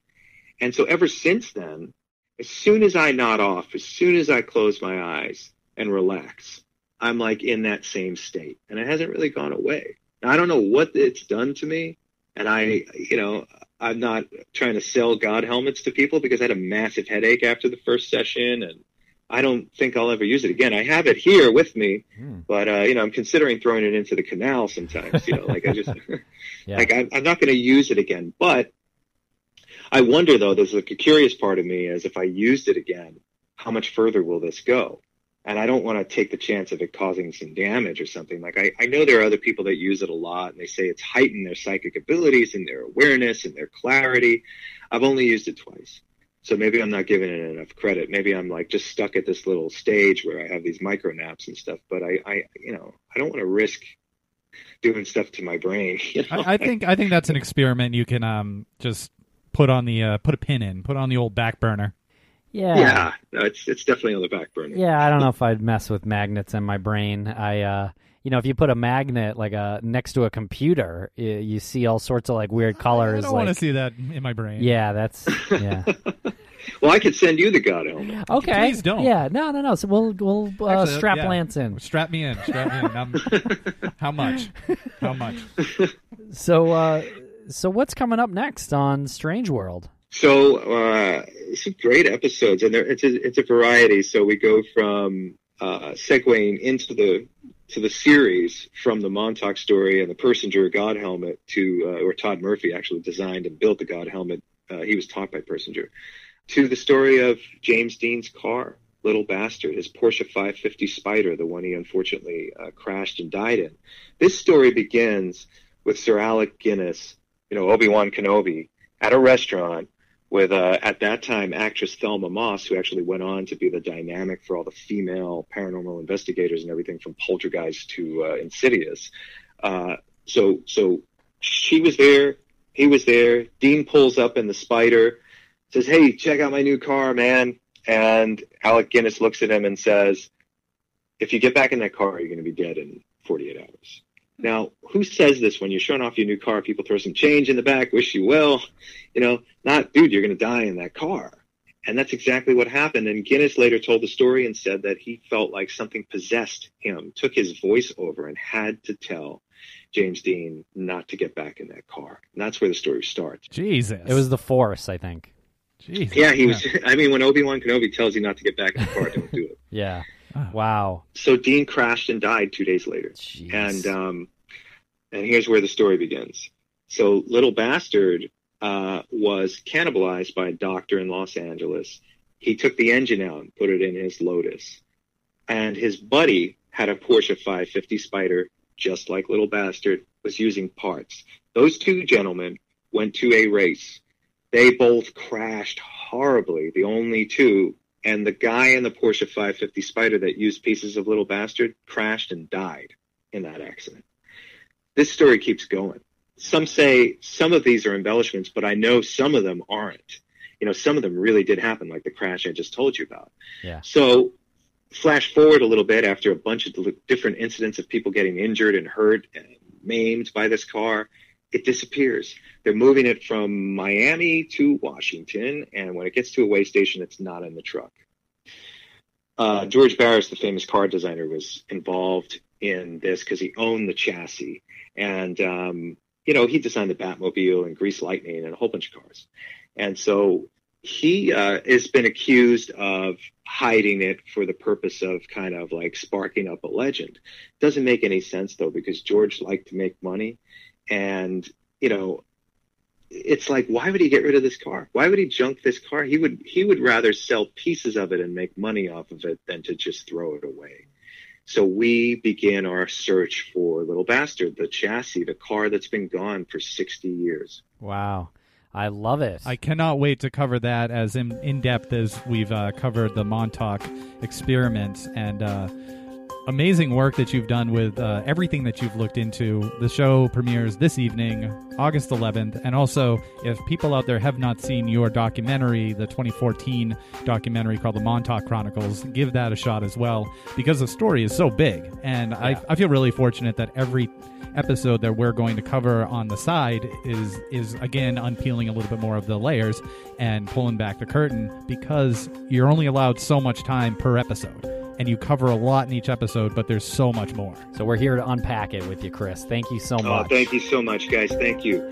And so ever since then, as soon as I nod off, as soon as I close my eyes and relax, I'm like in that same state. And it hasn't really gone away. Now, I don't know what it's done to me. And I, you know, I'm not trying to sell God helmets to people because I had a massive headache after the first session and I don't think I'll ever use it again. I have it here with me, Hmm. but uh, you know, I'm considering throwing it into the canal sometimes. You know, like I just, Yeah. like I, I'm not going to use it again. But I wonder though. There's like a curious part of me is if I used it again, how much further will this go? And I don't want to take the chance of it causing some damage or something. Like I, I know there are other people that use it a lot, and they say it's heightened their psychic abilities and their awareness and their clarity. I've only used it twice. So maybe I'm not giving it enough credit. Maybe I'm like just stuck at this little stage where I have these micro naps and stuff. But I, I you know, I don't want to risk doing stuff to my brain. You know? I, I think I think that's an experiment you can um just put on the uh, put a pin in, put on the old back burner. yeah. yeah, no, it's it's definitely on the back burner. Yeah, I don't know if I'd mess with magnets in my brain. I uh you know, if you put a magnet like a next to a computer, you, you see all sorts of like weird colors. I don't like, want to see that in my brain. Yeah, that's yeah. well, I could send you the God helmet. Okay, Please don't. Yeah, no, no, no. So we'll we'll uh, Actually, strap yeah. Lance in. Strap me in. Strap me in. I'm- how much? How much? So uh, so what's coming up next on Strange World? So uh, some great episodes, and there, it's a it's a variety. So we go from uh, segueing into the to the series from the Montauk story and the Persinger God helmet to uh, where Todd Murphy actually designed and built the God helmet. Uh, he was taught by Persinger to the story of James Dean's car, Little Bastard, his Porsche 550 Spider, the one he unfortunately uh, crashed and died in. This story begins with Sir Alec Guinness, you know Obi Wan Kenobi, at a restaurant with uh, at that time actress Thelma Moss, who actually went on to be the dynamic for all the female paranormal investigators and everything from Poltergeist to uh, Insidious. Uh, so so she was there, he was there. Dean pulls up in the Spider, says, "Hey, check out my new car, man." And Alec Guinness looks at him and says, "If you get back in that car, you're going to be dead in 48 hours." Now, who says this when you're showing off your new car? People throw some change in the back, wish you well. You know, not, dude, you're going to die in that car. And that's exactly what happened. And Guinness later told the story and said that he felt like something possessed him, took his voice over, and had to tell James Dean not to get back in that car. And that's where the story starts. Jesus. It was the Force, I think. Jesus. Yeah, he was. I mean, when Obi Wan Kenobi tells you not to get back in the car, don't do it. Yeah. Ah. Wow. So Dean crashed and died two days later. Jeez. And um, and here's where the story begins. So little bastard uh, was cannibalized by a doctor in Los Angeles. He took the engine out and put it in his Lotus, and his buddy had a Porsche 550 Spider, just like little bastard was using parts. Those two gentlemen went to a race. They both crashed horribly, the only two. And the guy in the Porsche 550 Spider that used pieces of Little Bastard crashed and died in that accident. This story keeps going. Some say some of these are embellishments, but I know some of them aren't. You know, some of them really did happen, like the crash I just told you about. Yeah. So, flash forward a little bit after a bunch of different incidents of people getting injured and hurt and maimed by this car, it disappears. They're moving it from Miami to Washington, and when it gets to a way station, it's not in the truck. Uh, George Barris, the famous car designer, was involved in this because he owned the chassis, and um, you know he designed the Batmobile and Grease Lightning and a whole bunch of cars, and so he uh, has been accused of hiding it for the purpose of kind of like sparking up a legend. Doesn't make any sense though because George liked to make money, and you know it's like why would he get rid of this car? Why would he junk this car? He would he would rather sell pieces of it and make money off of it than to just throw it away. So we began our search for little bastard the chassis the car that's been gone for 60 years. Wow. I love it. I cannot wait to cover that as in, in depth as we've uh, covered the Montauk experiment. And uh, amazing work that you've done with uh, everything that you've looked into. The show premieres this evening, August 11th, and also if people out there have not seen your documentary, the 2014 documentary called The Montauk Chronicles, give that a shot as well because the story is so big, and Yeah. I, I feel really fortunate that every episode that we're going to cover on the side is is again unpeeling a little bit more of the layers and pulling back the curtain because you're only allowed so much time per episode and you cover a lot in each episode but there's so much more so we're here to unpack it with you, Chris. Thank you so oh much. thank you so much guys thank you